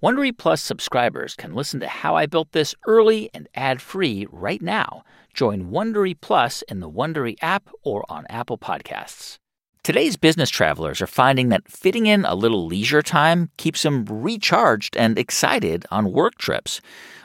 Wondery Plus subscribers can listen to How I Built This early and ad-free right now. Join Wondery Plus in the Wondery app or on Apple Podcasts. Today's business travelers are finding that fitting in a little leisure time keeps them recharged and excited on work trips.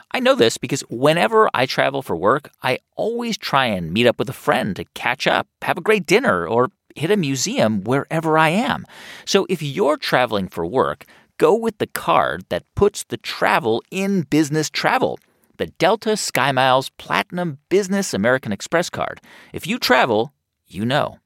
I know this because whenever I travel for work, I always try and meet up with a friend to catch up, have a great dinner, or hit a museum wherever I am. So if you're traveling for work, go with the card that puts the travel in business travel. The Delta SkyMiles Platinum Business American Express card. If you travel, you know.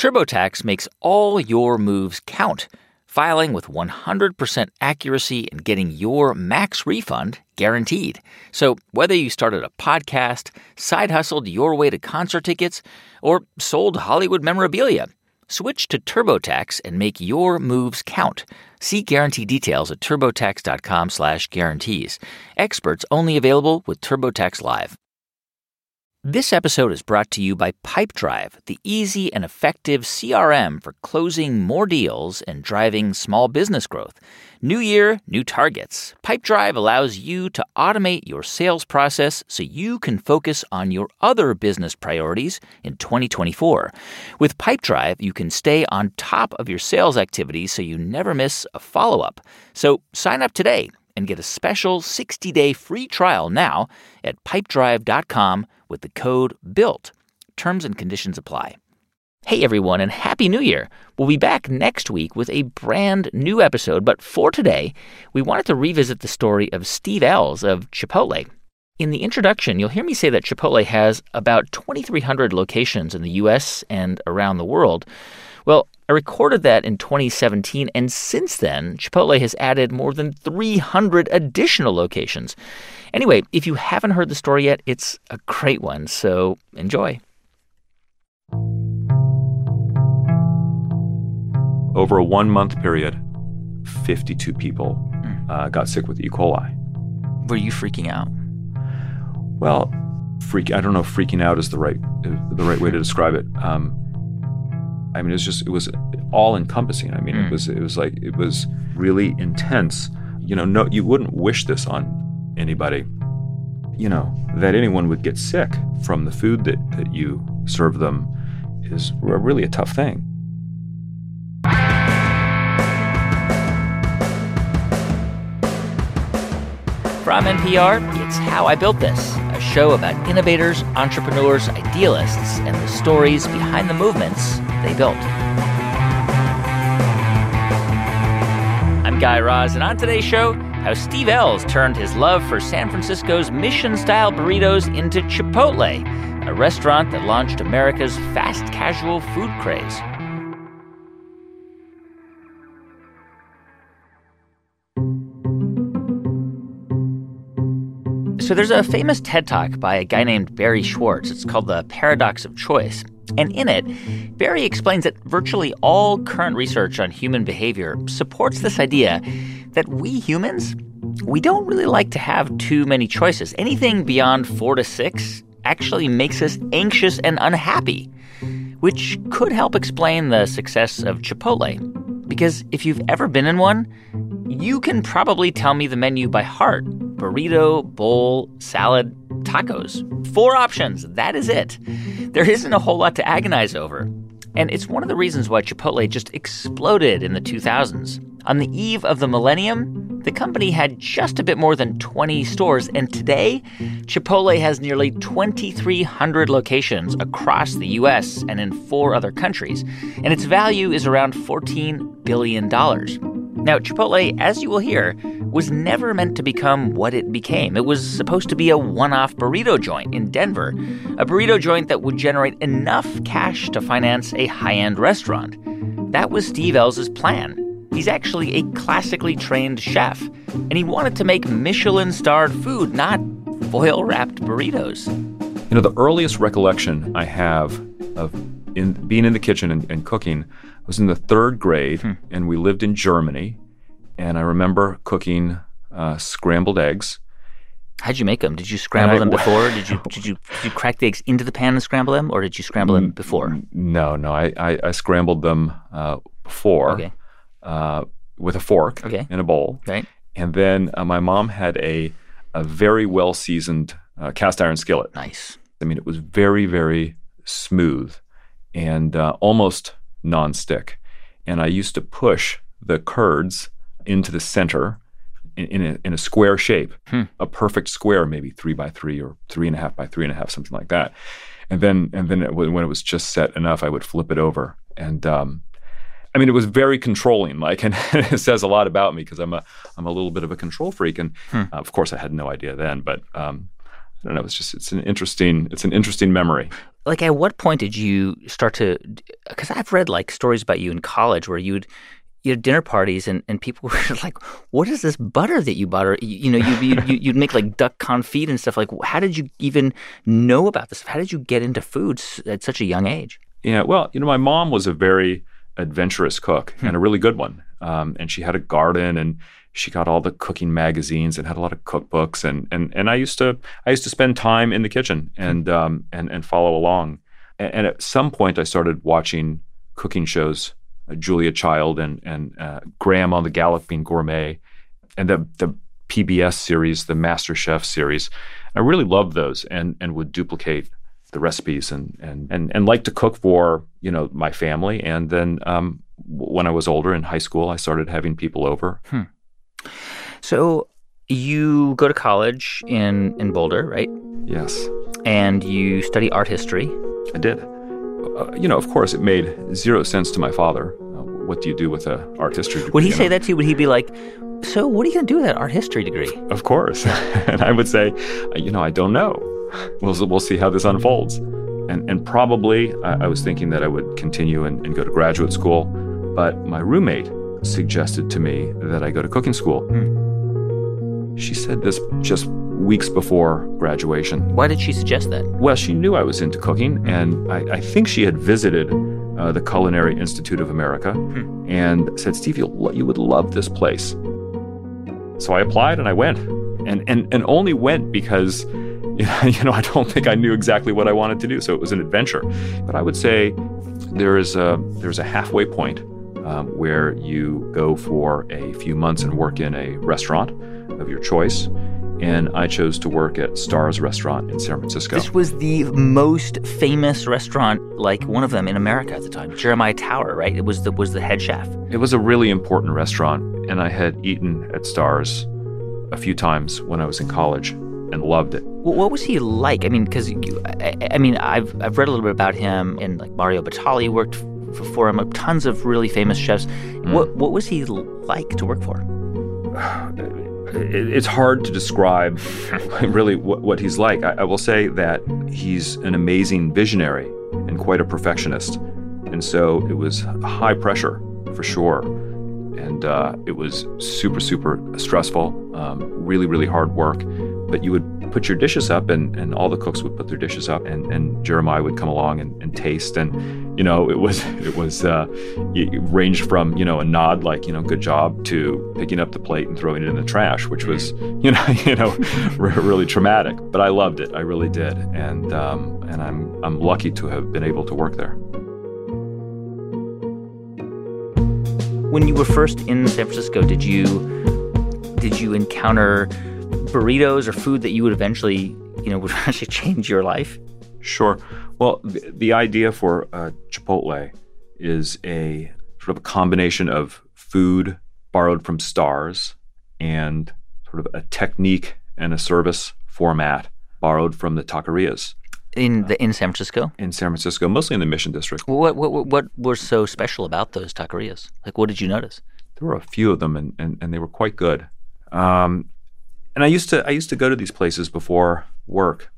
TurboTax makes all your moves count. Filing with 100% accuracy and getting your max refund guaranteed. So, whether you started a podcast, side hustled your way to concert tickets, or sold Hollywood memorabilia, Switch to TurboTax and make your moves count. See guarantee details at turbotax.com/guarantees. Experts only available with TurboTax Live. This episode is brought to you by Pipedrive, the easy and effective CRM for closing more deals and driving small business growth. New year, new targets. Pipedrive allows you to automate your sales process so you can focus on your other business priorities in 2024. With Pipedrive, you can stay on top of your sales activities so you never miss a follow up. So sign up today and get a special 60 day free trial now at pipedrive.com with the code BUILT. Terms and conditions apply. Hey everyone, and Happy New Year! We'll be back next week with a brand new episode, but for today, we wanted to revisit the story of Steve Ells of Chipotle. In the introduction, you'll hear me say that Chipotle has about 2,300 locations in the US and around the world. Well, I recorded that in 2017, and since then, Chipotle has added more than 300 additional locations. Anyway, if you haven't heard the story yet, it's a great one, so enjoy. Over a one month period, 52 people uh, got sick with E. coli. Were you freaking out? Well, freak. I don't know if freaking out is the right the right way to describe it. Um, I mean, it was just it was all encompassing. I mean, Mm. it was it was like it was really intense. You know, no, you wouldn't wish this on anybody. You know, that anyone would get sick from the food that that you serve them is really a tough thing. From NPR, it's How I Built This, a show about innovators, entrepreneurs, idealists, and the stories behind the movements they built. I'm Guy Raz, and on today's show, how Steve Ells turned his love for San Francisco's mission style burritos into Chipotle, a restaurant that launched America's fast casual food craze. So there's a famous TED Talk by a guy named Barry Schwartz. It's called The Paradox of Choice. And in it, Barry explains that virtually all current research on human behavior supports this idea that we humans, we don't really like to have too many choices. Anything beyond four to six actually makes us anxious and unhappy, which could help explain the success of Chipotle. Because if you've ever been in one, you can probably tell me the menu by heart burrito, bowl, salad, tacos. Four options. That is it. There isn't a whole lot to agonize over. And it's one of the reasons why Chipotle just exploded in the 2000s. On the eve of the millennium, the company had just a bit more than 20 stores, and today, Chipotle has nearly 2,300 locations across the US and in four other countries, and its value is around $14 billion. Now, Chipotle, as you will hear, was never meant to become what it became. It was supposed to be a one off burrito joint in Denver, a burrito joint that would generate enough cash to finance a high end restaurant. That was Steve Ells' plan. He's actually a classically trained chef, and he wanted to make Michelin starred food, not foil wrapped burritos. You know, the earliest recollection I have of in being in the kitchen and, and cooking was in the third grade, and we lived in Germany. And I remember cooking uh, scrambled eggs. How'd you make them? Did you scramble I- them before? Did you, did you did you crack the eggs into the pan and scramble them, or did you scramble them before? No, no, I, I, I scrambled them uh, before. Okay. Uh, with a fork Okay. in a bowl. Right. And then uh, my mom had a, a very well seasoned uh, cast iron skillet. Nice. I mean, it was very, very smooth and uh, almost non-stick. And I used to push the curds into the center in, in, a, in a square shape, Hmm. a perfect square, maybe three by three or three and a half by three and a half, something like that. And then, and then it, when when it was just set enough, I would flip it over. And um, I mean, it was very controlling. Like, and it says a lot about me because I'm a I'm a little bit of a control freak. And Hmm. uh, of course, I had no idea then, but um, I don't know. It's just it's an interesting it's an interesting memory. Like, at what point did you start to? Because I've read like stories about you in college where you'd you had dinner parties and, and people were like, "What is this butter that you bought?" Or you, you know, you, you you- you'd make like duck confit and stuff. Like, how did you even know about this? How did you get into foods at such a young age? Yeah, well, you know, my mom was a very adventurous cook Hmm. and a really good one. Um, and she had a garden and she got all the cooking magazines and had a lot of cookbooks and and and I used to I used to spend time in the kitchen Hmm. and um, and and follow along. And, and at some point, I started watching cooking shows, uh, Julia Child and and uh, Graham on the Galloping Gourmet, and the the PBS series, the Master Chef series. I really loved those and and would duplicate the recipes and and and and like to cook for you know my family. And then um, when I was older in high school, I started having people over. So you go to college in in Boulder, right? Yes, And you study art history. I did. Uh, you know, of course, it made zero sense to my father. Uh, what do you do with a art history degree? Would he say know? that to you? Would he be like, "So, what are you going to do with that art history degree?" Of course. and I would say, uh, you know, I don't know. We'll, we'll see how this unfolds. And, and probably I, I was thinking that I would continue and, and go to graduate school. But my roommate suggested to me that I go to cooking school. She said this just weeks before graduation. Why did she suggest that? Well, she knew I was into cooking, and I, I think she had visited uh, the Culinary Institute of America and said, Steve, you'll, lo- you would love this place. So I applied and I went, and, and, and only went because, you know, I don't think I knew exactly what I wanted to do. So it was an adventure. But I would say there is a, there's a halfway point um, where you go for a few months and work in a restaurant of your choice. And I chose to work at Stars Restaurant in San Francisco. This was the most famous restaurant, like one of them in America at the time, Jeremiah Tower, right? It was the was the head chef. It was a really important restaurant, and I had eaten at Stars a few times when I was in college and loved it. What, what was he like? I mean, because I, I mean, I've I've read a little bit about him, and like Mario Batali worked f- for him. Tons of really famous chefs. What what was he like to work for? It's hard to describe really what, what he's like. I, I will say that he's an amazing visionary and quite a perfectionist. And so it was high pressure for sure. And uh, it was super, super stressful, um, really, really hard work. But you would put your dishes up, and, and all the cooks would put their dishes up, and, and Jeremiah would come along and, and taste. And, you know, it was, it was, uh, it ranged from, you know, a nod like, you know, good job to picking up the plate and throwing it in the trash, which was, you know, you know, re- really traumatic. But I loved it. I really did. And, um, and I'm, I'm lucky to have been able to work there. When you were first in San Francisco, did you did you encounter burritos or food that you would eventually, you know, would actually change your life? Sure. Well, the, the idea for uh, Chipotle is a sort of a combination of food borrowed from stars and sort of a technique and a service format borrowed from the taquerias In the in San Francisco, in San Francisco, mostly in the Mission District. what what what- was so special about those taquerias? Like, what did you notice? There were a few of them, and, and, and they were quite good. Um, and I used to I used to go to these places before work.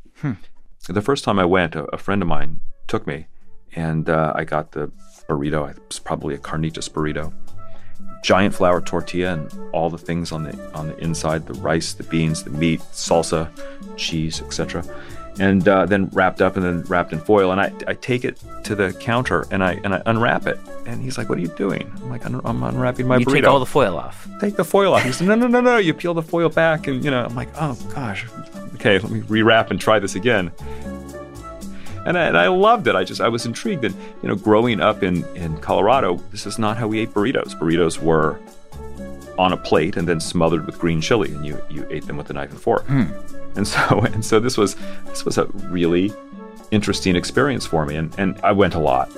The first time I went, a, a friend of mine took me, and uh, I got the burrito. It was probably a carnitas burrito, giant flour tortilla, and all the things on the on the inside: the rice, the beans, the meat, salsa, cheese, etc. And uh, then wrapped up and then wrapped in foil. And I, I take it to the counter and I and I unwrap it. And he's like, "What are you doing?" I'm like, "I'm, I'm unwrapping my You burrito." take all the foil off. take the foil off. He said, no, no, no, no. You peel the foil back. And, you know, I'm like, oh, gosh. Okay, let me rewrap and try this again. And I, and I loved it. I just, I was intrigued. And, you know, growing up in, in Colorado, this is not how we ate burritos. Burritos were on a plate and then smothered with green chili, and you you ate them with a knife and fork. And so and so this was this was a really interesting experience for me, and and I went a lot,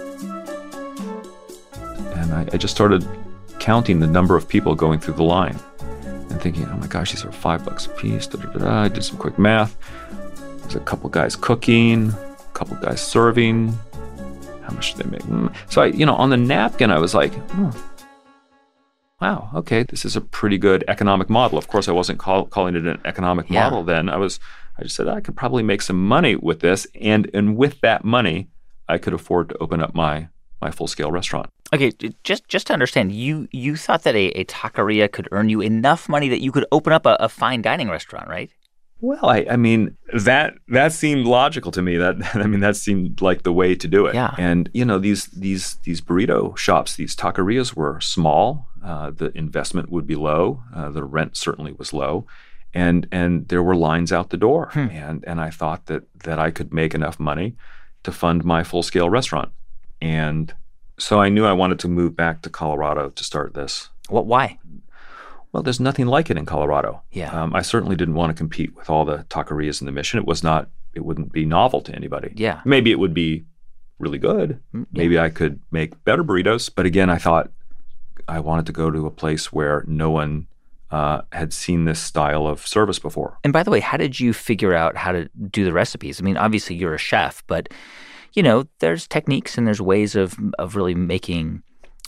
and I, I just started counting the number of people going through the line, and thinking, oh my gosh, these are five bucks a piece. Da, da, da. I did some quick math. There's a couple guys cooking, a couple guys serving. How much do they make? Mm. So I, you know, on the napkin, I was like, hmm, wow, okay, this is a pretty good economic model. Of course, I wasn't call, calling it an economic Yeah. model then. I was, I just said ah, I could probably make some money with this, and and with that money, I could afford to open up my my full scale restaurant. Okay, just just to understand, you you thought that a, a taqueria could earn you enough money that you could open up a, a fine dining restaurant, right? Well, I, I mean that that seemed logical to me. That I mean that seemed like the way to do it. Yeah. And you know these these these burrito shops, these taquerias were small. Uh, the investment would be low. Uh, the rent certainly was low, and and there were lines out the door. And and I thought that that I could make enough money to fund my full scale restaurant. And so I knew I wanted to move back to Colorado to start this. What? Why? Well, there's nothing like it in Colorado. Yeah. Um, I certainly didn't want to compete with all the taquerias in the Mission. It was not. It wouldn't be novel to anybody. Yeah. Maybe it would be really good. Mm, yeah. Maybe I could make better burritos. But again, I thought I wanted to go to a place where no one uh, had seen this style of service before. And by the way, how did you figure out how to do the recipes? I mean, obviously you're a chef, but you know, there's techniques and there's ways of of really making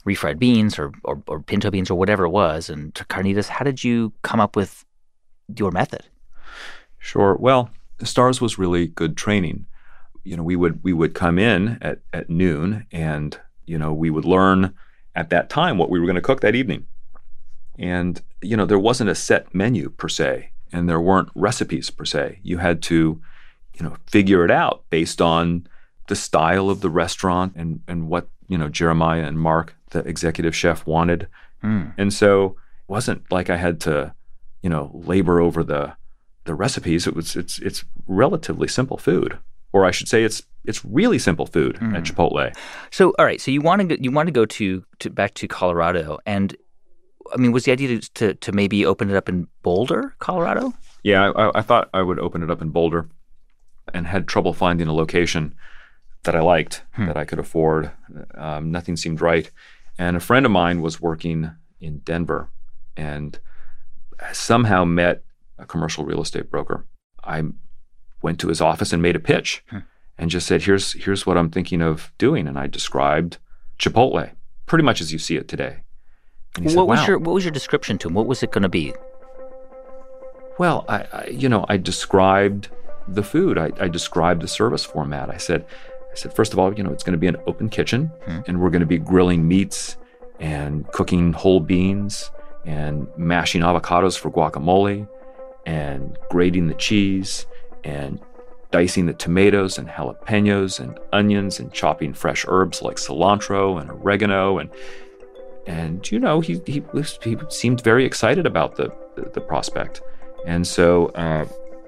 refried beans or, or, or pinto beans or whatever it was and carnitas. How did you come up with your method? Sure. Well, Stars was really good training. You know, we would we would come in at, at noon and, you know, we would learn at that time what we were going to cook that evening. And, you know, there wasn't a set menu per se, and there weren't recipes per se. You had to, you know, figure it out based on the style of the restaurant and, and what, you know, Jeremiah and Mark, the executive chef, wanted. Mm. And so it wasn't like I had to, you know, labor over the the recipes. It was it's it's relatively simple food, or I should say, it's it's really simple food at mm. Chipotle. So, all right. So you want to go, you want to go to, to back to Colorado, and I mean, was the idea to, to to maybe open it up in Boulder, Colorado? Yeah, I, I thought I would open it up in Boulder, and had trouble finding a location that I liked hmm. that I could afford. Um, nothing seemed right, and a friend of mine was working in Denver, and somehow met a commercial real estate broker. I went to his office and made a pitch, hmm. And just said, "Here's here's what I'm thinking of doing," and I described Chipotle pretty much as you see it today. And he what said, was "Wow." your what was your description to him? What was it going to be? Well, I, I you know, I described the food. I, I described the service format. I said, I said, first of all, you know, it's going to be an open kitchen, hmm. and we're going to be grilling meats and cooking whole beans and mashing avocados for guacamole and grating the cheese and dicing the tomatoes and jalapenos and onions and chopping fresh herbs like cilantro and oregano and and you know he he was he seemed very excited about the the, the prospect. And so uh,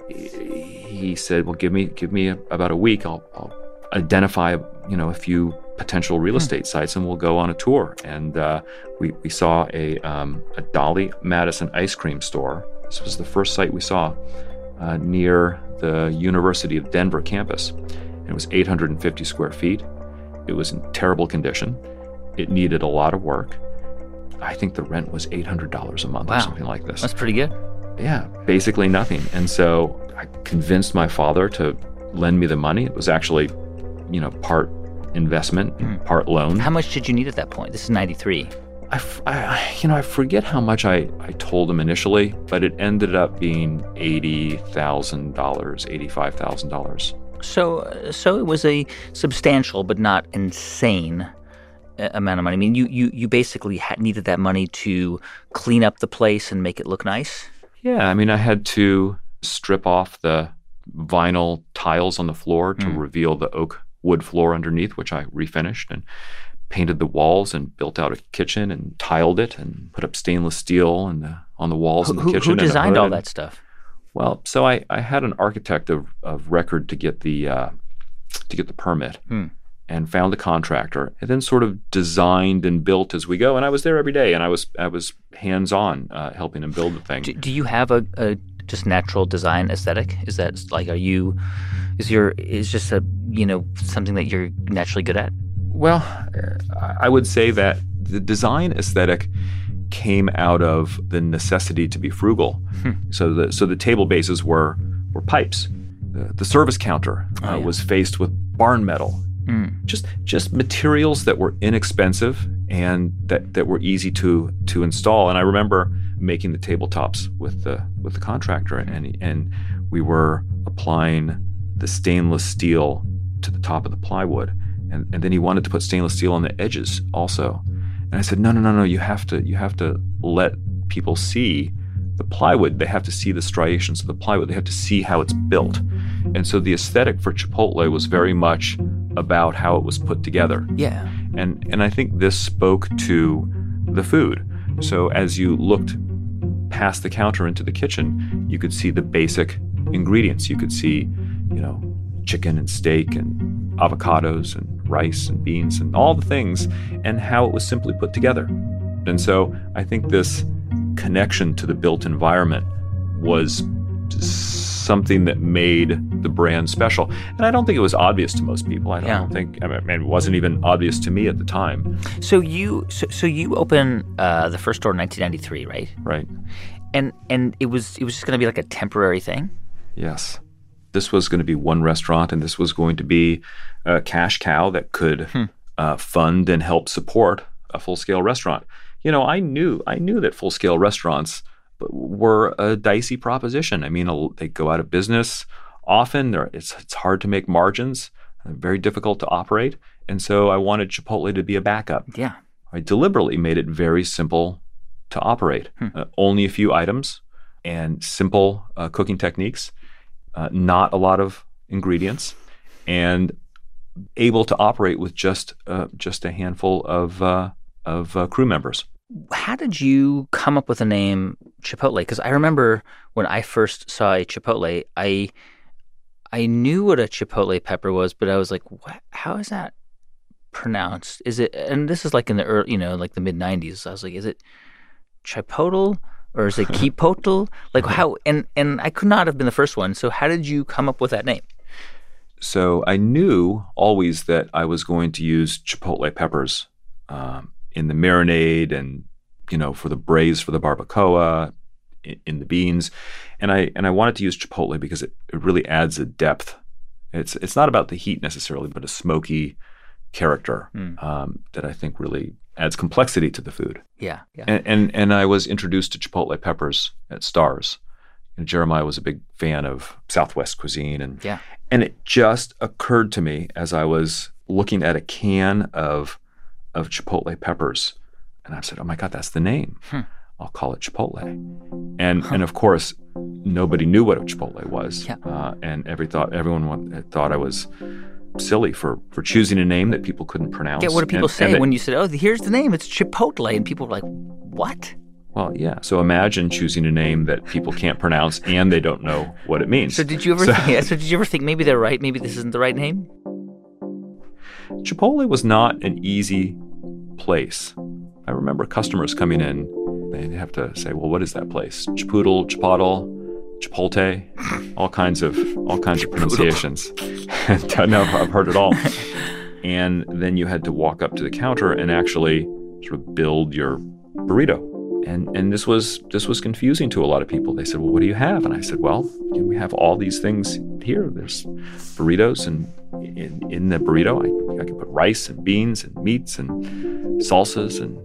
he said well give me give me a, about a week. I'll, I'll identify you know a few potential real estate sites and we'll go on a tour. And uh, we we saw a um, a Dolly Madison ice cream store. This was the first site we saw uh, near the University of Denver campus and it was 850 square feet it was in terrible condition it needed a lot of work I think the rent was $800 a month Wow. or something like this That's pretty good. yeah, basically nothing. And so I convinced my father to lend me the money. It was actually, you know, part investment, and part loan. How much did you need at that point? This is '93. I, I- you know, I forget how much I, I told him initially, but it ended up being eighty thousand dollars, eighty-five thousand dollars. So, so it was a substantial but not insane uh, amount of money. I mean, you you you basically had, needed that money to clean up the place and make it look nice. Yeah, I mean, I had to strip off the vinyl tiles on the floor to reveal the oak wood floor underneath, which I refinished and painted the walls and built out a kitchen and tiled it and put up stainless steel and on the walls Who, in the who, kitchen. who and designed hood all that stuff? Well, so I, I had an architect of, of record to get the uh, to get the permit, Hmm. and found a contractor and then sort of designed and built as we go. And I was there every day and I was I was hands on uh, helping him build the thing. Do, do you have a, a just natural design aesthetic? Is that like are you is your is just a you know something that you're naturally good at? Well, I would say that the design aesthetic came out of the necessity to be frugal. Hmm. So the so the table bases were were pipes. The, the service counter uh, oh, yeah. was faced with barn metal. Mm. Just just materials that were inexpensive and that, that were easy to to install. And I remember making the tabletops with the with the contractor and and we were applying the stainless steel to the top of the plywood. And, and then he wanted to put stainless steel on the edges also. And I said, no, no, no, no. You have to you have to let people see the plywood. They have to see the striations of the plywood. They have to see how it's built. And so the aesthetic for Chipotle was very much about how it was put together. Yeah. And and I think this spoke to the food. So as you looked past the counter into the kitchen, you could see the basic ingredients. You could see, you know, chicken and steak and avocados and rice and beans and all the things and how it was simply put together. And so I think this connection to the built environment was something that made the brand special. And I don't think it was obvious to most people. I don't, yeah. think I mean, it wasn't even obvious to me at the time. So you so, so you open uh, the first store in 1993, right? Right. And and it was it was just going to be like a temporary thing. Yes. This was going to be one restaurant, and this was going to be a cash cow that could hmm. uh, fund and help support a full scale restaurant. You know, I knew I knew that full scale restaurants were a dicey proposition. I mean, they go out of business often. It's it's hard to make margins, very difficult to operate, and so I wanted Chipotle to be a backup. Yeah, I deliberately made it very simple to operate. Hmm. Uh, only a few items and simple uh, cooking techniques, uh, not a lot of ingredients, and able to operate with just uh, just a handful of uh, of uh, crew members how did you come up with the name Chipotle? Because I remember when I first saw a Chipotle, I I knew what a Chipotle pepper was, but I was like, what? How is that pronounced? Is it? And this is like in the early, you know, like the mid '90s. I was like, is it Chipotle or is it Chipotle? like how? And and I could not have been the first one. So how did you come up with that name? So I knew always that I was going to use Chipotle peppers. Um, in the marinade and you know for the braise for the barbacoa in, in, the beans and i and i wanted to use chipotle because it, it really adds a depth it's it's not about the heat necessarily but a smoky character mm. um, that i think really adds complexity to the food yeah, yeah. And, and, and i was introduced to chipotle peppers at stars and jeremiah was a big fan of southwest cuisine and yeah and it just occurred to me as i was looking at a can of of Chipotle peppers. And I said, oh my God, that's the name. Hmm. I'll call it Chipotle. And huh. and of course, nobody knew what a Chipotle was. Yeah. Uh, and every thought everyone thought I was silly for for choosing a name that people couldn't pronounce. Yeah, what do people and, say and when you said, "Oh, here's the name. It's Chipotle," and people were like, "What?" Well, yeah. So imagine choosing a name that people can't pronounce and they don't know what it means. So did you ever? So, think, yeah, so did you ever think maybe they're right? Maybe this isn't the right name? Chipotle was not an easy place. I remember customers coming in, they'd have to say, "Well, what is that place? Chipotle, Chipotle, Chipotle, all kinds of all kinds of pronunciations." no, I've heard it all. and then you had to walk up to the counter and actually sort of build your burrito. And and this was this was confusing to a lot of people. They said, "Well, what do you have?" And I said, "Well, you know, we have all these things here. There's burritos, and in, in the burrito, I, I can put rice and beans and meats and salsas and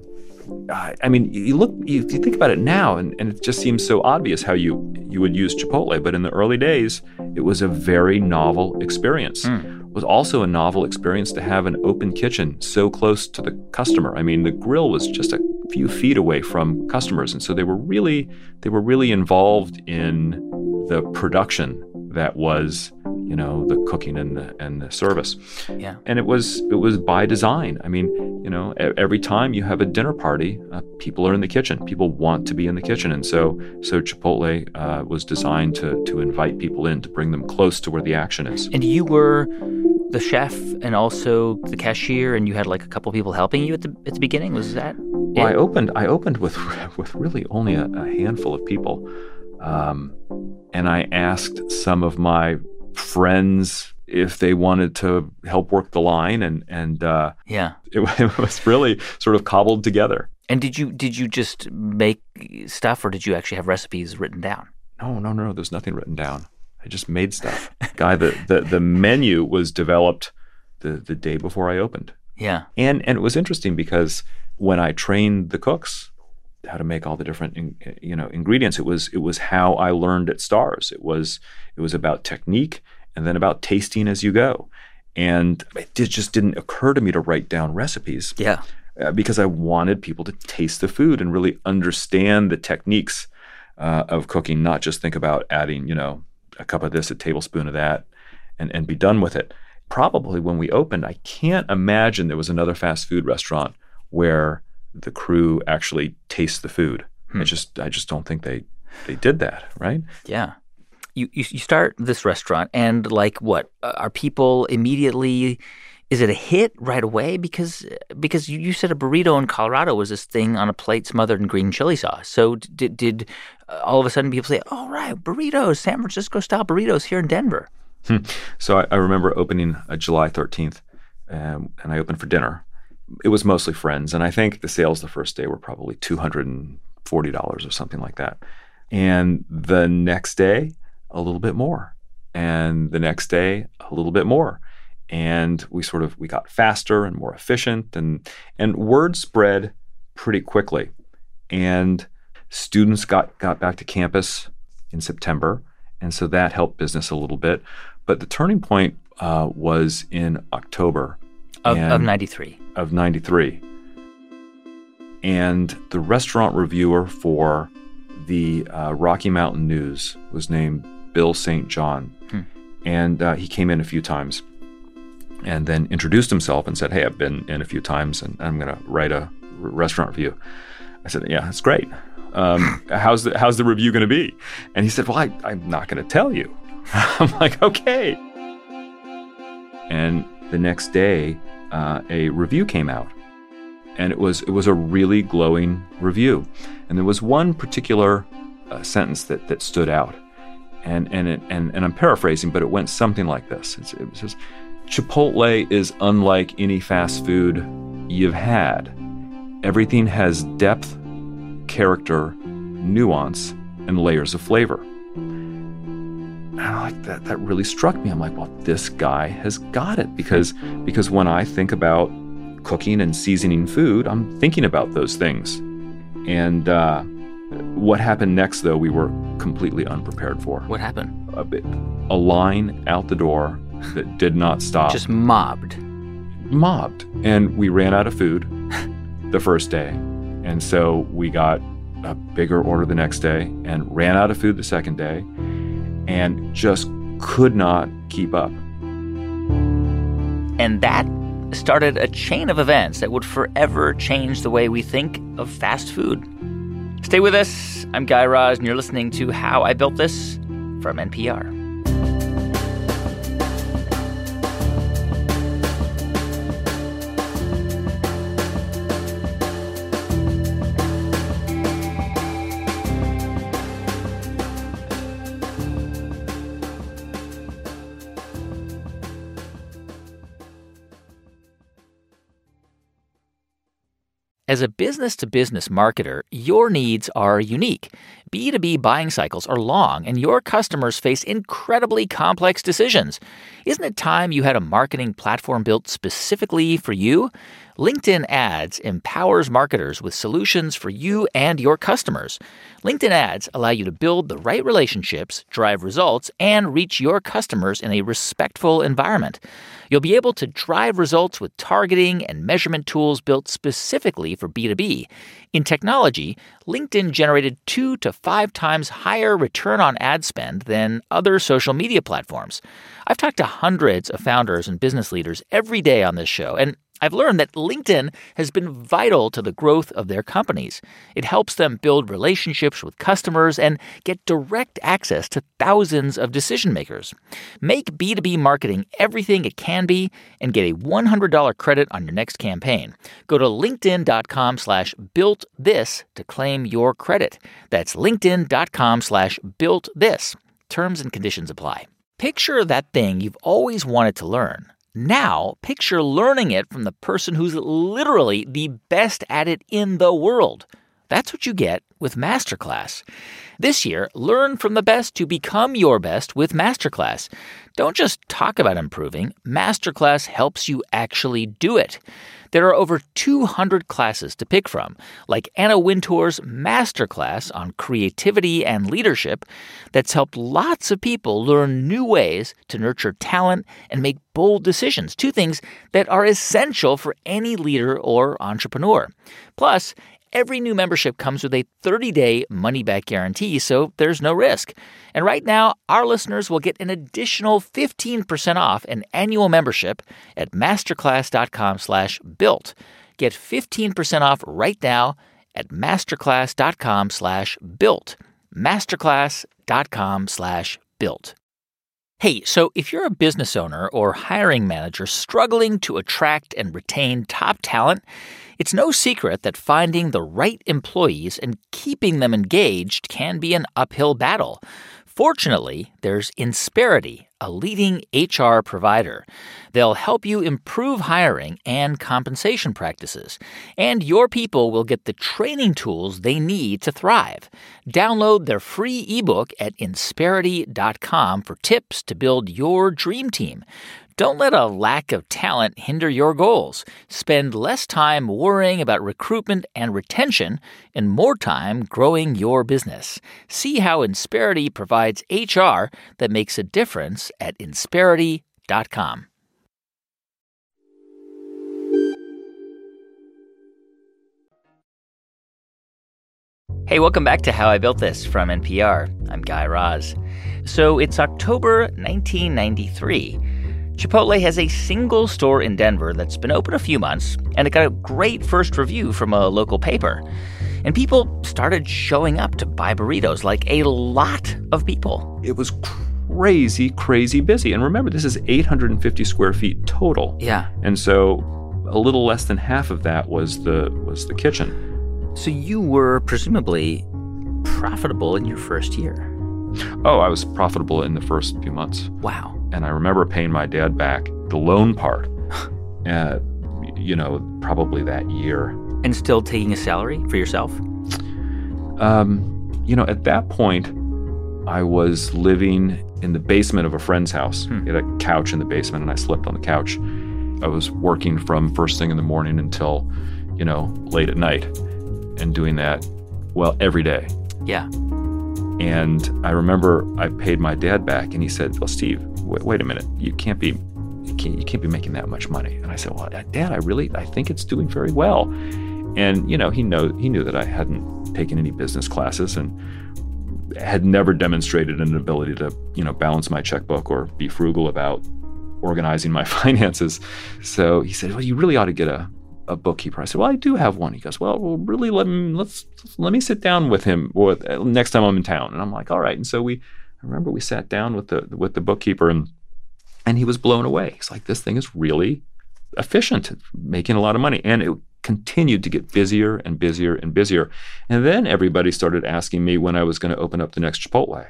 uh, I mean, you look, you, you, think about it now, and, and it just seems so obvious how you you would use Chipotle. But in the early days, it was a very novel experience. Mm. It was also a novel experience to have an open kitchen so close to the customer. I mean, the grill was just a few feet away from customers, and so they were really they were really involved in the production that was you know the cooking and the and the service. Yeah. And it was it was by design. I mean you know every time you have a dinner party uh, people are in the kitchen. People want to be in the kitchen. And so so chipotle uh, was designed to to invite people in to bring them close to where the action is. And you were the chef and also the cashier, and you had like a couple people helping you at the at the beginning. Was that? Well, I opened. I opened with with really only a, a handful of people, um, and I asked some of my friends if they wanted to help work the line, and and uh, yeah, it, it was really sort of cobbled together. And did you did you just make stuff, or did you actually have recipes written down? No, no, no. There's nothing written down. I just made stuff. Guy, the, the the menu was developed the the day before I opened. Yeah. And and it was interesting because when I trained the cooks how to make all the different you know ingredients, it was it was how I learned at Stars. It was it was about technique and then about tasting as you go. And it just didn't occur to me to write down recipes. Yeah. Uh, because I wanted people to taste the food and really understand the techniques uh, of cooking, not just think about adding, you know, a cup of this, a tablespoon of that, and, and be done with it. Probably when we opened, I can't imagine there was another fast food restaurant where the crew actually tastes the food. Hmm. I just I just don't think they they did that, right? Yeah. You, you you start this restaurant and like what are people immediately is it a hit right away because because you, said a burrito in Colorado was this thing on a plate smothered in green chili sauce. So did did uh, all of a sudden people say, "All right, burritos, San Francisco style burritos here in Denver"? Hmm. So I, I, remember opening a July thirteenth, um, and I opened for dinner. It was mostly friends, and I think the sales the first day were probably two hundred and forty dollars or something like that. And the next day, a little bit more, and the next day, a little bit more and we sort of we got faster and more efficient and and word spread pretty quickly. And students got got back to campus in September and so that helped business a little bit. But the turning point uh, was in October. Of, of 93 of 93 and the restaurant reviewer for the uh, Rocky Mountain News was named Bill St. John. Hmm. and uh, he came in a few times and then introduced himself and said, Hey, I've been in a few times and I'm going to write a restaurant review. I said, Yeah, that's great. Um, how's, the, how's the review going to be? And he said, Well, I, I'm not going to tell you. I'm like, Okay. And the next day, uh, a review came out. And it was, it was a really glowing review. And there was one particular uh, sentence that, that stood out. And, and, it, and, and I'm paraphrasing, but it went something like this. It's, it says, Chipotle is unlike any fast food you've had. Everything has depth, character, nuance, and layers of flavor. And like that, that really struck me. I'm like, well, this guy has got it because because when I think about cooking and seasoning food, I'm thinking about those things. And uh, what happened next, though, we were completely unprepared for. What happened? A, a line out the door that did not stop. Just mobbed. Mobbed. And we ran out of food the first day. And so we got a bigger order the next day and ran out of food the second day and just could not keep up. And that started a chain of events that would forever change the way we think of fast food. Stay with us. I'm Guy Raz, and you're listening to How I Built This from NPR. As a business to business marketer, your needs are unique. B2B buying cycles are long, and your customers face incredibly complex decisions. Isn't it time you had a marketing platform built specifically for you? LinkedIn Ads empowers marketers with solutions for you and your customers. LinkedIn Ads allow you to build the right relationships, drive results, and reach your customers in a respectful environment. You'll be able to drive results with targeting and measurement tools built specifically for B2B. In technology, LinkedIn generated two to five times higher return on ad spend than other social media platforms. I've talked to hundreds of founders and business leaders every day on this show, and I've learned that LinkedIn has been vital to the growth of their companies. It helps them build relationships with customers and get direct access to thousands of decision makers. Make B2B marketing everything it can be and get a $100 credit on your next campaign. Go to linkedin.com slash built this to claim your credit. That's linkedin.com slash built this. Terms and conditions apply. Picture that thing you've always wanted to learn now, picture learning it from the person who's literally the best at it in the world. That's what you get with Masterclass. This year, learn from the best to become your best with Masterclass. Don't just talk about improving, Masterclass helps you actually do it. There are over 200 classes to pick from, like Anna Wintour's masterclass on creativity and leadership that's helped lots of people learn new ways to nurture talent and make bold decisions, two things that are essential for any leader or entrepreneur. Plus, Every new membership comes with a 30 day money back guarantee, so there's no risk. And right now, our listeners will get an additional 15% off an annual membership at masterclass.com slash built. Get 15% off right now at masterclass.com slash built. Masterclass.com slash built. Hey, so if you're a business owner or hiring manager struggling to attract and retain top talent, it's no secret that finding the right employees and keeping them engaged can be an uphill battle. Fortunately, there's Insperity, a leading HR provider. They'll help you improve hiring and compensation practices, and your people will get the training tools they need to thrive. Download their free ebook at insperity.com for tips to build your dream team. Don't let a lack of talent hinder your goals. Spend less time worrying about recruitment and retention and more time growing your business. See how Insperity provides HR that makes a difference at insperity.com. Hey, welcome back to How I Built This from NPR. I'm Guy Raz. So it's October 1993. Chipotle has a single store in Denver that's been open a few months, and it got a great first review from a local paper. And people started showing up to buy burritos, like a lot of people. It was crazy, crazy busy. And remember, this is 850 square feet total. Yeah. And so a little less than half of that was the was the kitchen. So you were presumably profitable in your first year. Oh, I was profitable in the first few months. Wow. And I remember paying my dad back the loan part, uh, you know, probably that year. And still taking a salary for yourself? Um, you know, at that point, I was living in the basement of a friend's house. Hmm. He had a couch in the basement, and I slept on the couch. I was working from first thing in the morning until, you know, late at night and doing that, well, every day. Yeah. And I remember I paid my dad back, and he said, "Well, Steve, wait, wait a minute. You can't be, you can't, you can't be making that much money." And I said, "Well, uh, Dad, I really, I think it's doing very well." And you know, he know he knew that I hadn't taken any business classes and had never demonstrated an ability to, you know, balance my checkbook or be frugal about organizing my finances. So he said, "Well, you really ought to get a a bookkeeper. I said, "Well, I do have one." He goes, "Well, well really, let me let's let me sit down with him with, uh, next time I'm in town." And I'm like, "All right." And so we, I remember we sat down with the with the bookkeeper, and and he was blown away. He's like, "This thing is really efficient, making a lot of money," and it continued to get busier and busier and busier. And then everybody started asking me when I was going to open up the next Chipotle.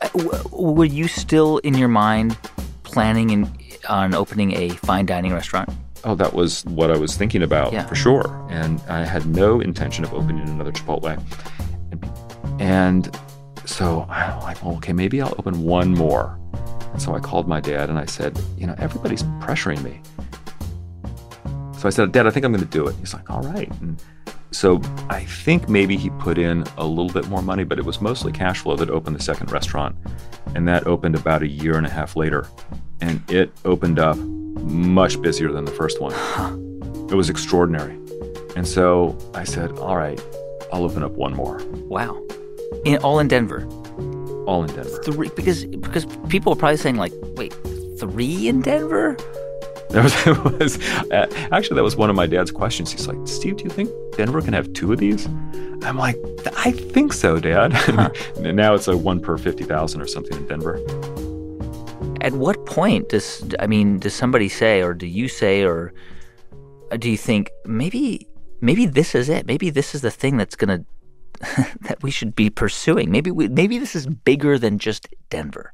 Uh, were you still in your mind planning in, on opening a fine dining restaurant? Oh, that was what I was thinking about Yeah. for sure. And I had no intention of opening another Chipotle. And so I'm like, well, okay, maybe I'll open one more. And so I called my dad and I said, you know, everybody's pressuring me. So I said, Dad, I think I'm going to do it. He's like, all right. And so I think maybe he put in a little bit more money, but it was mostly cash flow that opened the second restaurant. And that opened about a year and a half later. And it opened up much busier than the first one. It was extraordinary. And so I said, all right, I'll open up one more, Wow. In, all in Denver. all in Denver. Three because because people are probably saying like, wait, three in Denver? That was, was uh, actually that was one of my dad's questions. He's like, "Steve, do you think Denver can have two of these?" I'm like, "I think so, Dad." Huh. now it's a one per fifty thousand or something in Denver. At what point does I mean does somebody say, or do you say, or do you think maybe maybe this is it? Maybe this is the thing that's gonna that we should be pursuing. Maybe we, maybe this is bigger than just Denver.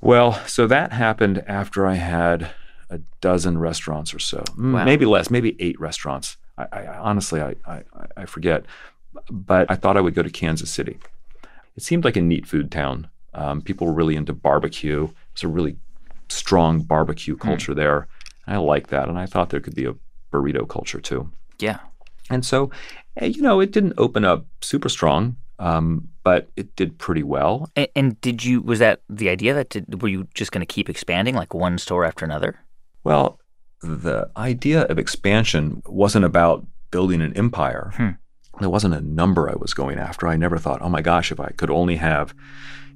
Well, so that happened after I had a dozen restaurants or so, wow. maybe less, maybe eight restaurants. I, I honestly, I, I, I forget, but I thought I would go to Kansas City. It seemed like a neat food town. Um, people were really into barbecue. It's a really strong barbecue hmm. culture mm. there. I like that, and I thought there could be a burrito culture too. Yeah. And so, you know, it didn't open up super strong, um, but it did pretty well. And, and, did you? Was that the idea? That did, were you just going to keep expanding, like one store after another? Well, the idea of expansion wasn't about building an empire. Hmm. There wasn't a number I was going after. I never thought, oh my gosh, if I could only have,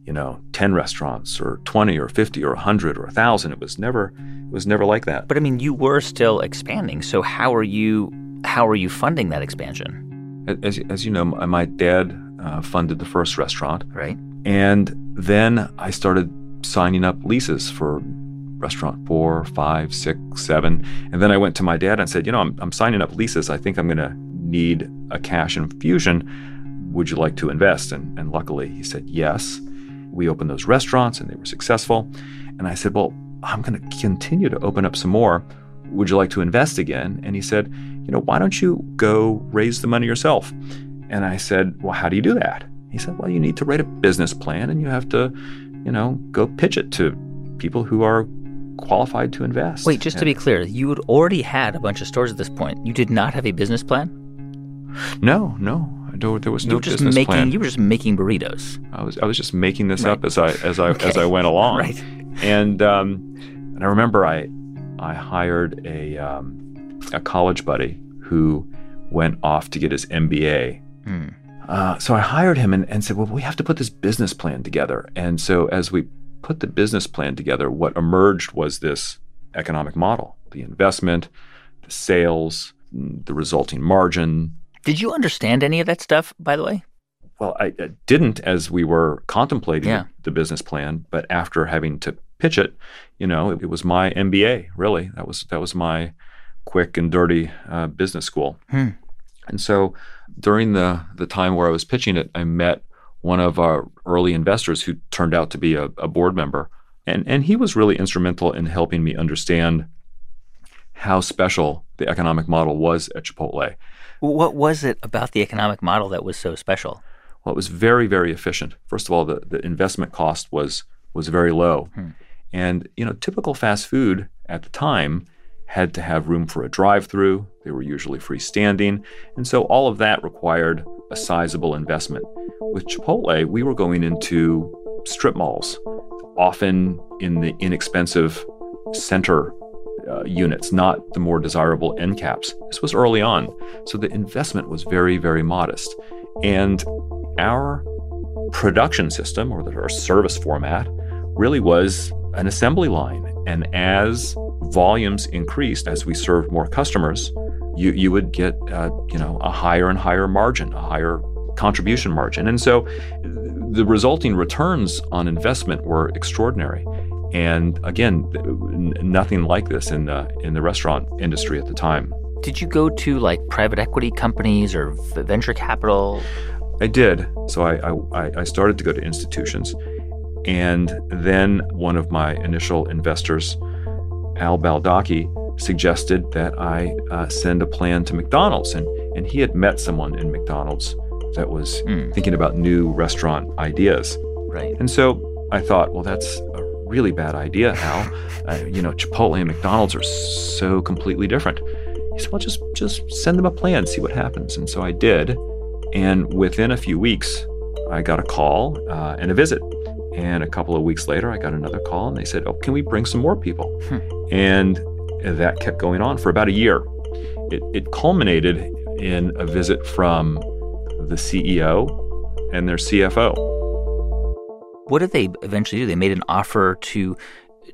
you know, ten restaurants or twenty or fifty or hundred or thousand. It was never, it was never like that. But I mean, you were still expanding. So how are you? How are you funding that expansion? As, as you know, my dad uh, funded the first restaurant. Right. And then I started signing up leases for restaurant four, five, six, seven. And then I went to my dad and said, you know, I'm, I'm signing up leases. I think I'm going to need a cash infusion. Would you like to invest? And, and luckily he said yes. We opened those restaurants and they were successful. And I said, well, I'm going to continue to open up some more. Would you like to invest again? And he said, you know, why don't you go raise the money yourself? And I said, well, how do you do that? He said, well, you need to write a business plan and you have to, you know, go pitch it to people who are qualified to invest. Wait, just and, to be clear, you had already had a bunch of stores at this point. You did not have a business plan? No, no. There, there was no you were just business making, plan. You were just making burritos. I was I was just making this right. up as I as I okay. as I went along. right. And um, and I remember I I hired a um, a college buddy who went off to get his MBA. Hmm. Uh, so I hired him and, and said, well, we have to put this business plan together. And so as we put the business plan together, what emerged was this economic model the investment, the sales, the resulting margin. Did you understand any of that stuff, by the way? Well, I, I didn't as we were contemplating yeah. the business plan, but after having to pitch it, you know, it, it, was my MBA. Really, that was that was my quick and dirty uh, business school. Hmm. And so, during the the time where I was pitching it, I met one of our early investors who turned out to be a, a board member. And, and he was really instrumental in helping me understand how special the economic model was at Chipotle. What was it about the economic model that was so special? Well, it was very, very efficient. First of all, the, the investment cost was was very low. Hmm. And you know, typical fast food at the time had to have room for a drive-through. They were usually freestanding, and so all of that required a sizable investment. With Chipotle, we were going into strip malls, often in the inexpensive center uh, units, not the more desirable end caps. This was early on, so the investment was very, very modest. And our production system, or our service format, really was an assembly line. And as volumes increased, as we served more customers, you, you would get uh, you know a higher and higher margin, a higher contribution margin. And so the resulting returns on investment were extraordinary. And again, nothing like this in the in the restaurant industry at the time. Did you go to like private equity companies or venture capital? I did. So I, I, I started to go to institutions. And then one of my initial investors, Al Baldocchi, suggested that I uh, send a plan to McDonald's. And, and he had met someone in McDonald's that was mm. thinking about new restaurant ideas. Right. And so I thought, well, that's a really bad idea, Al. uh, you know, Chipotle and McDonald's are so completely different. He said, well, just just send them a plan, see what happens. And so I did. And within a few weeks, I got a call uh, and a visit. And a couple of weeks later, I got another call, and they said, "Oh, can we bring some more people?" Hmm. And that kept going on for about a year. It, it culminated in a visit from the CEO and their CFO. What did they eventually do? They made an offer to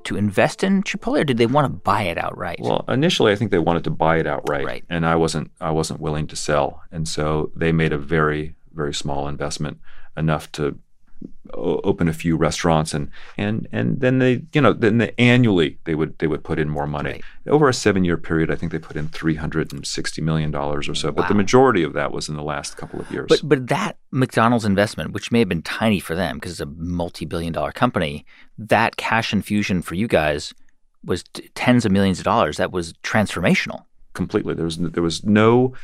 to invest in Chipotle, or did they want to buy it outright? Well, initially, I think they wanted to buy it outright, Right. and I wasn't. I wasn't willing to sell, and so they made a very, very small investment, enough to open a few restaurants, and and and then they, you know, then they, annually they would they would put in more money Right. over a seven year period. I think they put in three hundred and sixty million dollars or so, but the majority of that was in the last couple of years. But but that McDonald's investment, which may have been tiny for them because it's a multi-billion-dollar company, that cash infusion for you guys was t- tens of millions of dollars. That was transformational. completely. There was there was no.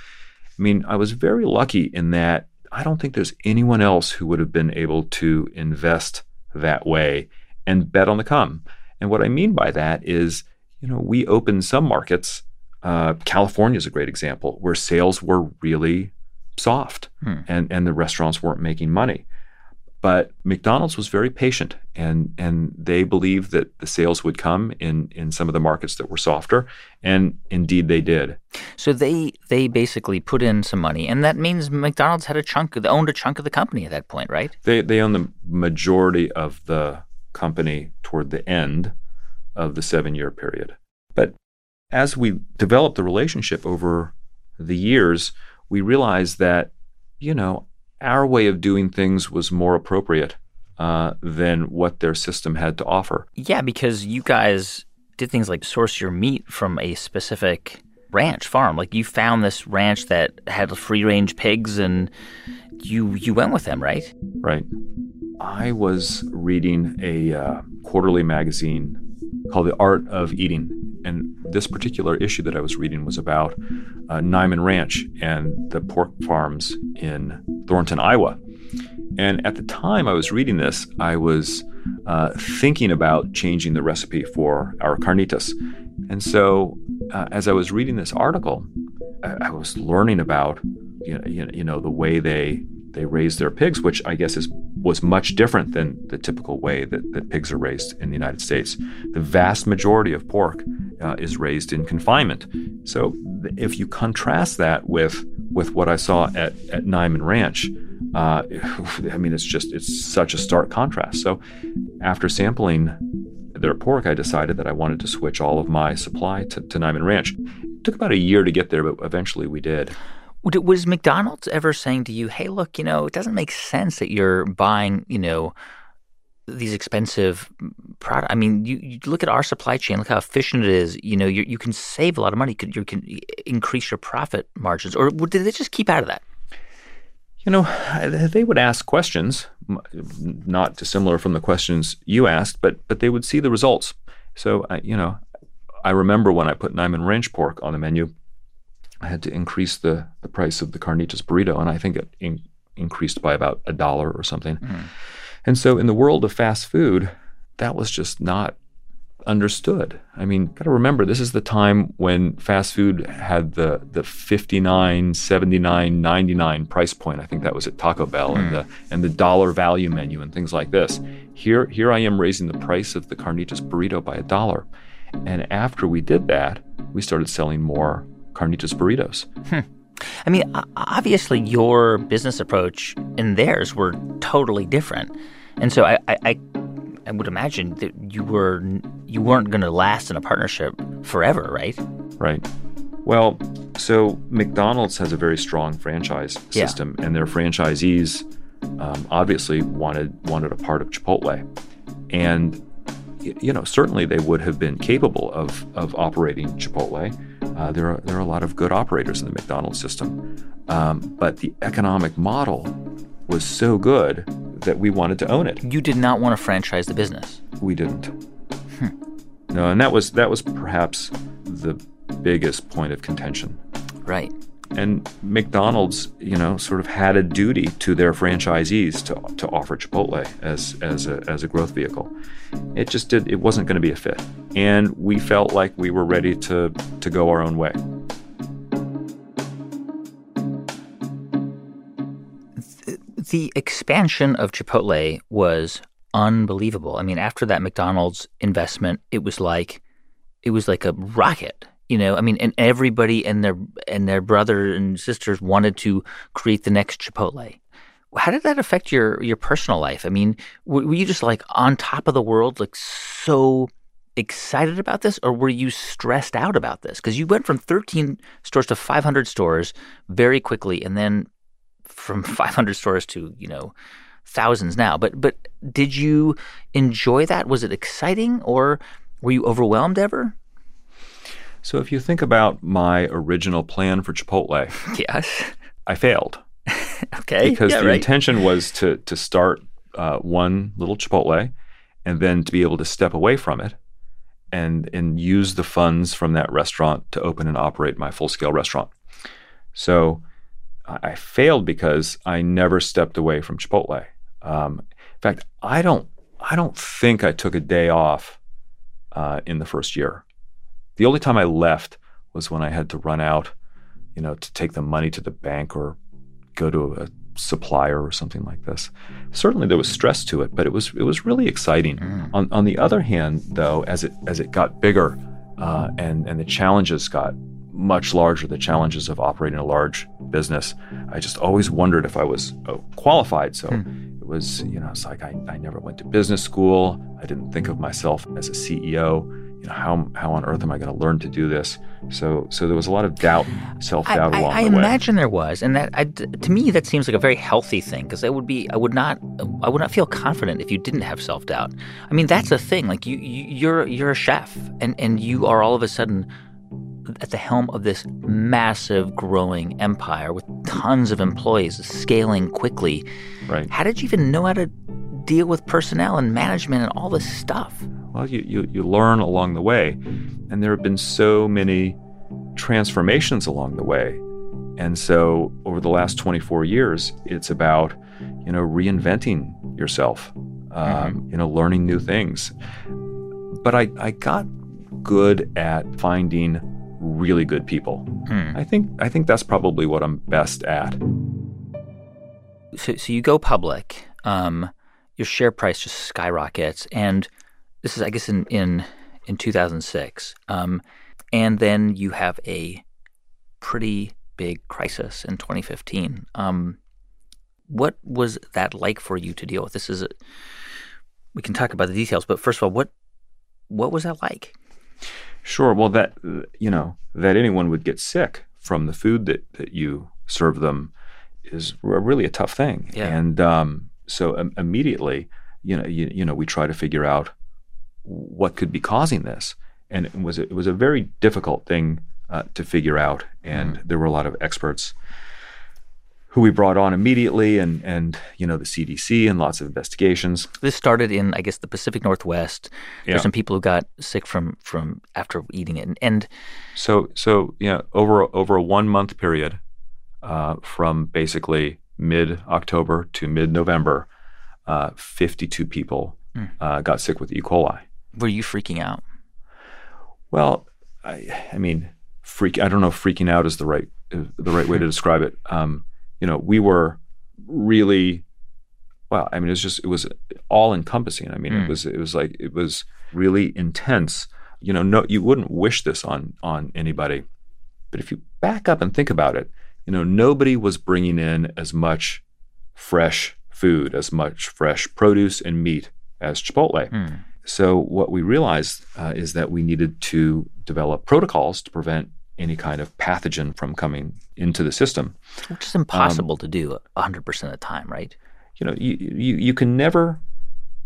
I mean, I was very lucky in that I don't think there's anyone else who would have been able to invest that way and bet on the come. And what I mean by that is, you know, we opened some markets. Uh, California is a great example where sales were really soft Hmm. and and the restaurants weren't making money. But McDonald's was very patient, and and they believed that the sales would come in in some of the markets that were softer, and indeed they did. So they they basically put in some money, and that means McDonald's had a chunk, of, owned a chunk of the company at that point, right? They they own the majority of the company toward the end of the seven year period. But as we developed the relationship over the years, we realized that you know our way of doing things was more appropriate uh, than what their system had to offer. Yeah, because you guys did things like source your meat from a specific ranch farm. Like you found this ranch that had free range pigs, and you you went with them, right? Right. I was reading a uh, quarterly magazine called The Art of Eating. And this particular issue that I was reading was about uh, Niman Ranch and the pork farms in Thornton, Iowa. And at the time I was reading this, I was uh, thinking about changing the recipe for our carnitas. And so, uh, as I was reading this article, I, I was learning about you know, you know, you know the way they they raise their pigs, which I guess is was much different than the typical way that, that pigs are raised in the United States. The vast majority of pork uh, is raised in confinement. So if you contrast that with with what I saw at at Niman Ranch, uh, I mean it's just it's such a stark contrast. So after sampling their pork, I decided that I wanted to switch all of my supply to, to Niman Ranch. It took about a year to get there, but eventually we did. Was McDonald's ever saying to you, "Hey, look, you know, it doesn't make sense that you're buying, you know, these expensive products. I mean, you, you look at our supply chain. Look how efficient it is. You know, you, you can save a lot of money. You can, you can increase your profit margins. Or did they just keep out of that? You know, they would ask questions, not dissimilar from the questions you asked, but but they would see the results. So, uh, you know, I remember when I put Niman Ranch pork on the menu, I had to increase the, the price of the carnitas burrito, and I think it in, increased by about a dollar or something. And so, in the world of fast food, that was just not understood. I mean, got to remember this is the time when fast food had the the 59, 79, 99 price point. I think that was at Taco Bell and hmm. the and the dollar value menu and things like this. Here here I am raising the price of the carnitas burrito by a dollar. And after we did that, we started selling more carnitas burritos. Hmm. I mean, obviously, your business approach and theirs were totally different, and so I, I, I, would imagine that you were you weren't going to last in a partnership forever, right? Right. Well, so McDonald's has a very strong franchise Yeah. system, and their franchisees um, obviously wanted wanted a part of Chipotle, and you know certainly they would have been capable of of operating Chipotle. Uh, there are there are a lot of good operators in the McDonald's system, um, but the economic model was so good that we wanted to own it. You did not want to franchise the business. We didn't. No, and that was that was perhaps the biggest point of contention. Right. And McDonald's, you know, sort of had a duty to their franchisees to, to offer Chipotle as as a, as a growth vehicle. It just did it wasn't going to be a fit, and we felt like we were ready to to go our own way. The expansion of Chipotle was unbelievable. I mean, after that McDonald's investment, it was like it was like a rocket. You know, I mean, and everybody and their and their brother and sisters wanted to create the next Chipotle. How did that affect your your personal life? I mean, were, were you just like on top of the world, like so excited about this or were you stressed out about this? Because you went from 13 stores to 500 stores very quickly and then from 500 stores to, you know, thousands now. But but did you enjoy that? Was it exciting or were you overwhelmed ever? So if you think about my original plan for Chipotle, yes, I failed. okay, because yeah, the right. intention was to to start uh, one little Chipotle, and then to be able to step away from it, and and use the funds from that restaurant to open and operate my full scale restaurant. So I, I failed because I never stepped away from Chipotle. Um, in fact, I don't I don't think I took a day off uh, in the first year. The only time I left was when I had to run out, you know, to take the money to the bank or go to a supplier or something like this. Certainly there was stress to it, but it was it was really exciting. Mm. On on the other hand, though, as it as it got bigger uh, and and the challenges got much larger, the challenges of operating a large business, I just always wondered if I was uh, qualified. So it was, you know, it's like I, I never went to business school. I didn't think of myself as a CEO. You know, how how on earth am I going to learn to do this? So so there was a lot of doubt, self I, doubt I, along I the way. I imagine there was, and that I, to me that seems like a very healthy thing because I would be I would not I would not feel confident if you didn't have self doubt. I mean that's the thing. Like you, you you're you're a chef, and and you are all of a sudden at the helm of this massive growing empire with tons of employees scaling quickly. Right. How did you even know how to deal with personnel and management and all this stuff? Well, you, you, you learn along the way. And there have been so many transformations along the way. And so over the last 24 years, it's about, you know, reinventing yourself, um, you know, learning new things. But I, I got good at finding really good people. Hmm. I think I think that's probably what I'm best at. so, so you go public, um, your share price just skyrockets, and this is, I guess, in in in 2006, um, and then you have a pretty big crisis in 2015. Um, what was that like for you to deal with? This is, a, we can talk about the details, but first of all, what what was that like? Sure. Well, that you know that anyone would get sick from the food that that you serve them is really a tough thing. Yeah. And um, so um, immediately, you know, you, you know, we try to figure out what could be causing this, and it was a, it was a very difficult thing uh, to figure out. And there were a lot of experts who we brought on immediately, and and you know the CDC and lots of investigations. This started in, I guess, the Pacific Northwest. Yeah. There's some people who got sick from from after eating it, and, and So so yeah, over over a one month period, uh, from basically mid October to mid November, uh, fifty two people uh, got sick with E. coli. Were you freaking out? Well, I I mean, freak. I don't know if freaking out is the right is the right way to describe it. Um, you know, we were really well. I mean, it's just it was all encompassing. I mean, Mm. it was it was like it was really intense. You know, no, you wouldn't wish this on on anybody. But if you back up and think about it, you know, nobody was bringing in as much fresh food, as much fresh produce and meat as Chipotle. Hmm. So what we realized uh, is that we needed to develop protocols to prevent any kind of pathogen from coming into the system. Which is impossible to do 100% of the time, right? You know, you you, you can never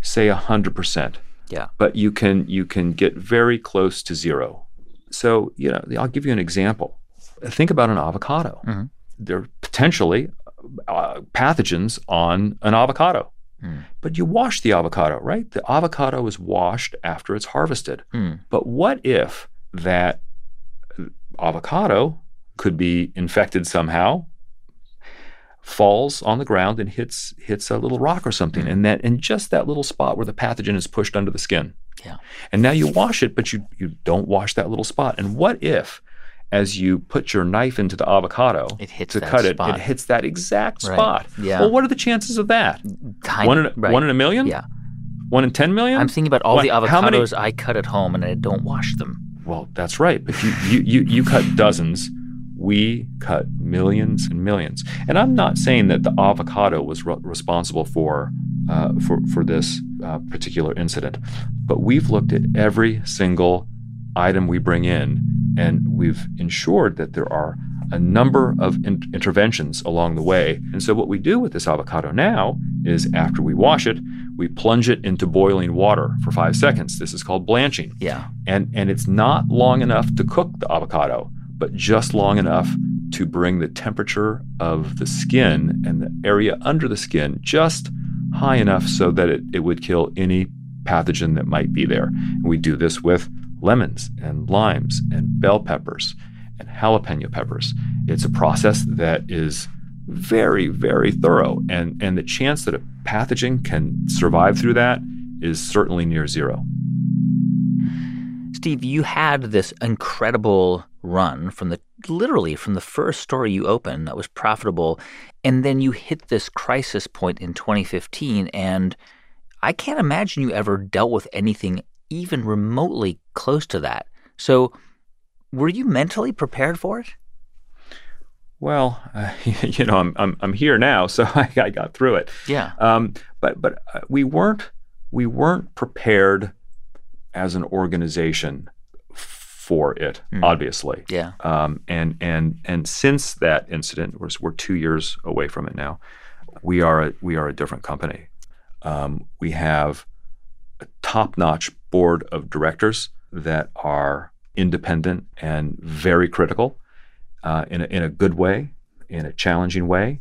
say hundred percent, Yeah. but you can you can get very close to zero. So you know, I'll give you an example. Think about an avocado. Mhm. There are potentially uh, pathogens on an avocado. Mm. But you wash the avocado, right? The avocado is washed after it's harvested. Mm. But what if that avocado could be infected somehow, falls on the ground and hits hits a little rock or something, and that in just that little spot where the pathogen is pushed under the skin. Yeah. And now you wash it, but you you don't wash that little spot. And what if as you put your knife into the avocado It hits to that cut it, spot. it hits that exact Right. spot. Yeah. Well, what are the chances of that? Tiny, one in a, right. one in a million? Yeah. One in ten million? I'm thinking about all What- the avocados I cut at home and I don't wash them. Well, that's right. But you, you, you, you cut dozens. We cut millions and millions. And I'm not saying that the avocado was re- responsible for, uh, for, for this uh, particular incident. but we've looked at every single item we bring in and we've ensured that there are a number of in- interventions along the way. And so, what we do with this avocado now is after we wash it, we plunge it into boiling water for five seconds. This is called blanching. Yeah. And, and it's not long enough to cook the avocado, but just long enough to bring the temperature of the skin and the area under the skin just high enough so that it, it would kill any pathogen that might be there. And we do this with lemons and limes and bell peppers and jalapeno peppers. It's a process that is very, very thorough. And, and the chance that a pathogen can survive through that is certainly near zero. Steve, you had this incredible run from the literally from the first store you opened that was profitable. And then you hit this crisis point in 2015. And I can't imagine you ever dealt with anything even remotely close to that. So, were you mentally prepared for it? Well, uh, you know, I'm, I'm I'm here now, so I, I got through it. Yeah. Um, but but uh, we weren't we weren't prepared as an organization for it, mm. obviously. Yeah. Um, and and and since that incident, we're, we're two years away from it now. We are a, we are a different company. Um, we have a top-notch board of directors that are independent and very critical uh, in, a, in a good way, in a challenging way.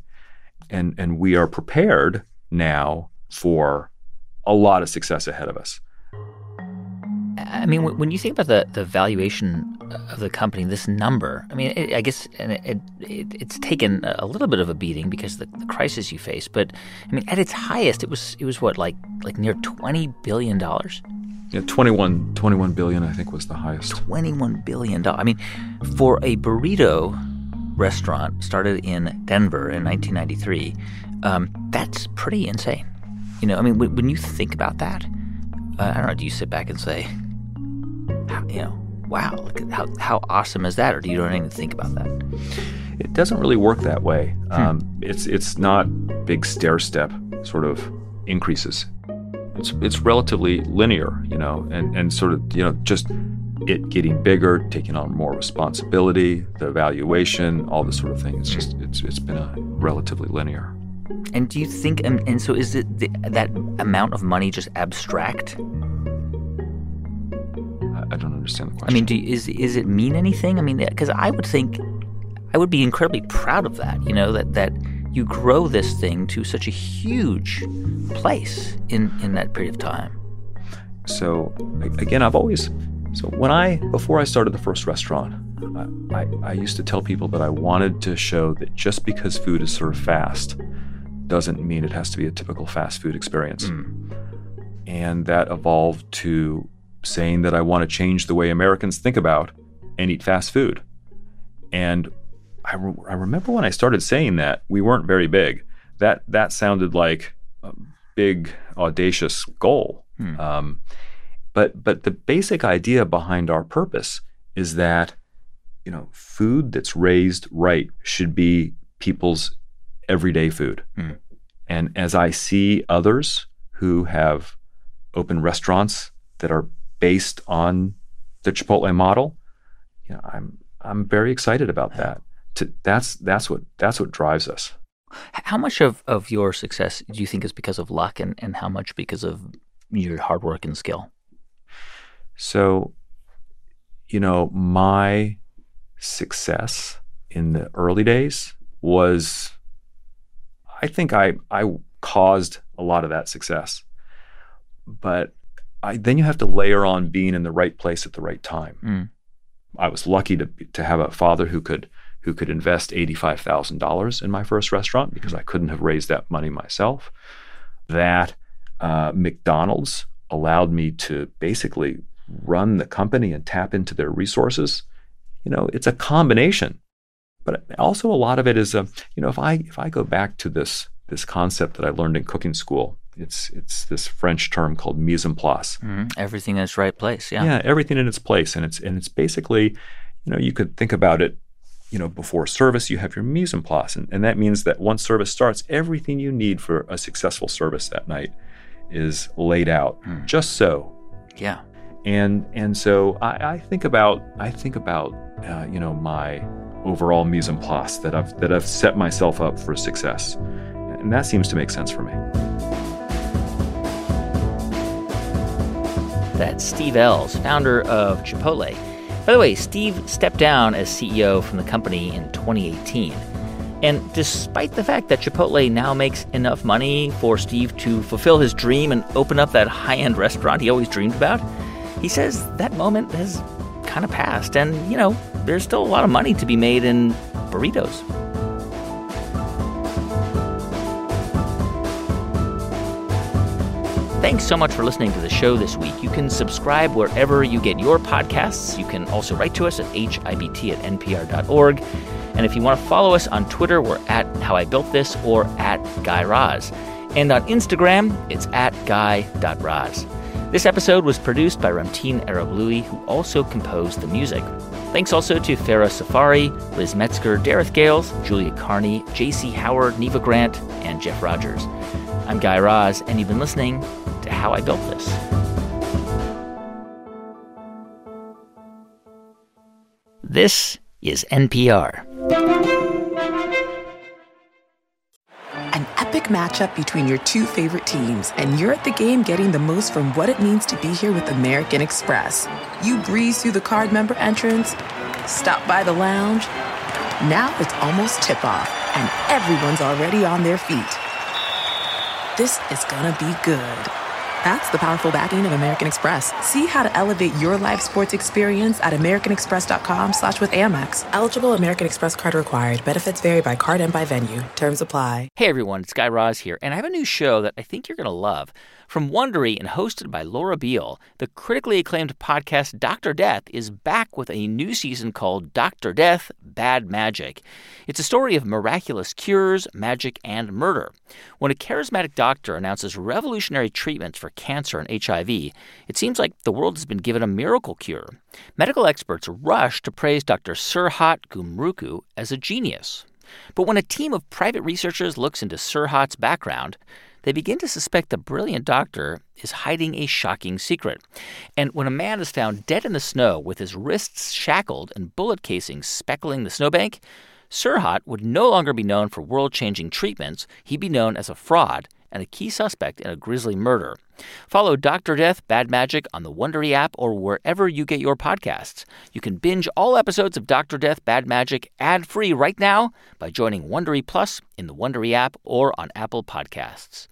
And, and we are prepared now for a lot of success ahead of us. I mean, when you think about the, the valuation of the company, this number, I mean, it, I guess it, it, it's taken a little bit of a beating because the, the crisis you face. But I mean, at its highest, it was it was what like like near twenty billion dollars. Yeah, 21, 21 billion, I think, was the highest. Twenty-one billion dollars. I mean, for a burrito restaurant started in Denver in 1993, um, that's pretty insane. You know, I mean, when, when you think about that, uh, I don't know. Do you sit back and say, you know, wow, look at how, how awesome is that? Or do you don't even think about that? It doesn't really work that way. Hmm. Um, it's it's not big stair step sort of increases. It's it's relatively linear, you know, and, and sort of you know just it getting bigger, taking on more responsibility, the evaluation, all this sort of thing. It's just it's it's been a relatively linear. And do you think and, and so is it the, that amount of money just abstract? I don't understand the question. I mean, do, is is it mean anything? I mean, because I would think I would be incredibly proud of that. You know that that you grow this thing to such a huge place in in that period of time. So again, I've always so when I before I started the first restaurant, I, I, used to tell people that I wanted to show that just because food is served fast doesn't mean it has to be a typical fast food experience. Mm. And that evolved to saying that I want to change the way Americans think about and eat fast food. And I, re- I remember when I started saying that, we weren't very big. That that sounded like a big, audacious goal. Hmm. Um, but but the basic idea behind our purpose is that you know food that's raised right should be people's everyday food. Hmm. And as I see others who have opened restaurants that are based on the Chipotle model, you know, I'm I'm very excited about that. To, that's that's what that's what drives us. How much of, of your success do you think is because of luck, and, and how much because of your hard work and skill? So, you know, my success in the early days was, I think I I caused a lot of that success, but I, then you have to layer on being in the right place at the right time. Mm. I was lucky to to have a father who could who could invest eighty five thousand dollars in my first restaurant because I couldn't have raised that money myself. That uh, McDonald's allowed me to basically run the company and tap into their resources. You know, it's a combination, but also a lot of it is, a, uh, you know, if I if I go back to this this concept that I learned in cooking school it's it's this French term called mise en place. Mm-hmm. Everything in its right place. Yeah. Yeah, everything in its place, and it's and it's basically, you know, you could think about it. You know, before service, you have your mise en place, and, and that means that once service starts, everything you need for a successful service that night is laid out, mm. just so Yeah. And and so I, I think about I think about uh, you know my overall mise en place that I've that I've set myself up for success, and that seems to make sense for me. That's Steve Ells, founder of Chipotle. By the way, Steve stepped down as CEO from the company in 2018. And despite the fact that Chipotle now makes enough money for Steve to fulfill his dream and open up that high end restaurant he always dreamed about, he says that moment has kind of passed. And, you know, there's still a lot of money to be made in burritos. Thanks so much for listening to the show this week. You can subscribe wherever you get your podcasts. You can also write to us at hibt at npr.org. And if you want to follow us on Twitter, we're at How I Built This or at Guy Raz. And on Instagram, it's at guy.raz. This episode was produced by Ramtin Arablouei, who also composed the music. Thanks also to Farah Safari, Liz Metzger, Dareth Gales, Julia Carney, J.C. Howard, Neva Grant, and Jeff Rogers. I'm Guy Raz, and you've been listening to How I Built This. This is NPR. An epic matchup between your two favorite teams, and you're at the game getting the most from what it means to be here with American Express. You breeze through the card member entrance, stop by the lounge. Now it's almost tip off, and everyone's already on their feet. This is gonna be good. That's the powerful backing of American Express. See how to elevate your live sports experience at americanexpress.com slash with Amex. Eligible American Express card required. Benefits vary by card and by venue. Terms apply. Hey everyone, it's Guy Raz here, and I have a new show that I think you're going to love. From Wondery and hosted by Laura Beil, the critically acclaimed podcast Dr. Death is back with a new season called Dr. Death Bad Magic. It's a story of miraculous cures, magic, and murder. When a charismatic doctor announces revolutionary treatments for cancer and HIV, it seems like the world has been given a miracle cure. Medical experts rush to praise Dr. Serhat Gumrukcu as a genius. But when a team of private researchers looks into Serhat's background, they begin to suspect the brilliant doctor is hiding a shocking secret. And when a man is found dead in the snow with his wrists shackled and bullet casings speckling the snowbank, Serhat would no longer be known for world changing treatments. He'd be known as a fraud and a key suspect in a grisly murder. Follow Dr. Death Bad Magic on the Wondery app or wherever you get your podcasts. You can binge all episodes of Dr. Death Bad Magic ad free right now by joining Wondery Plus in the Wondery app or on Apple Podcasts.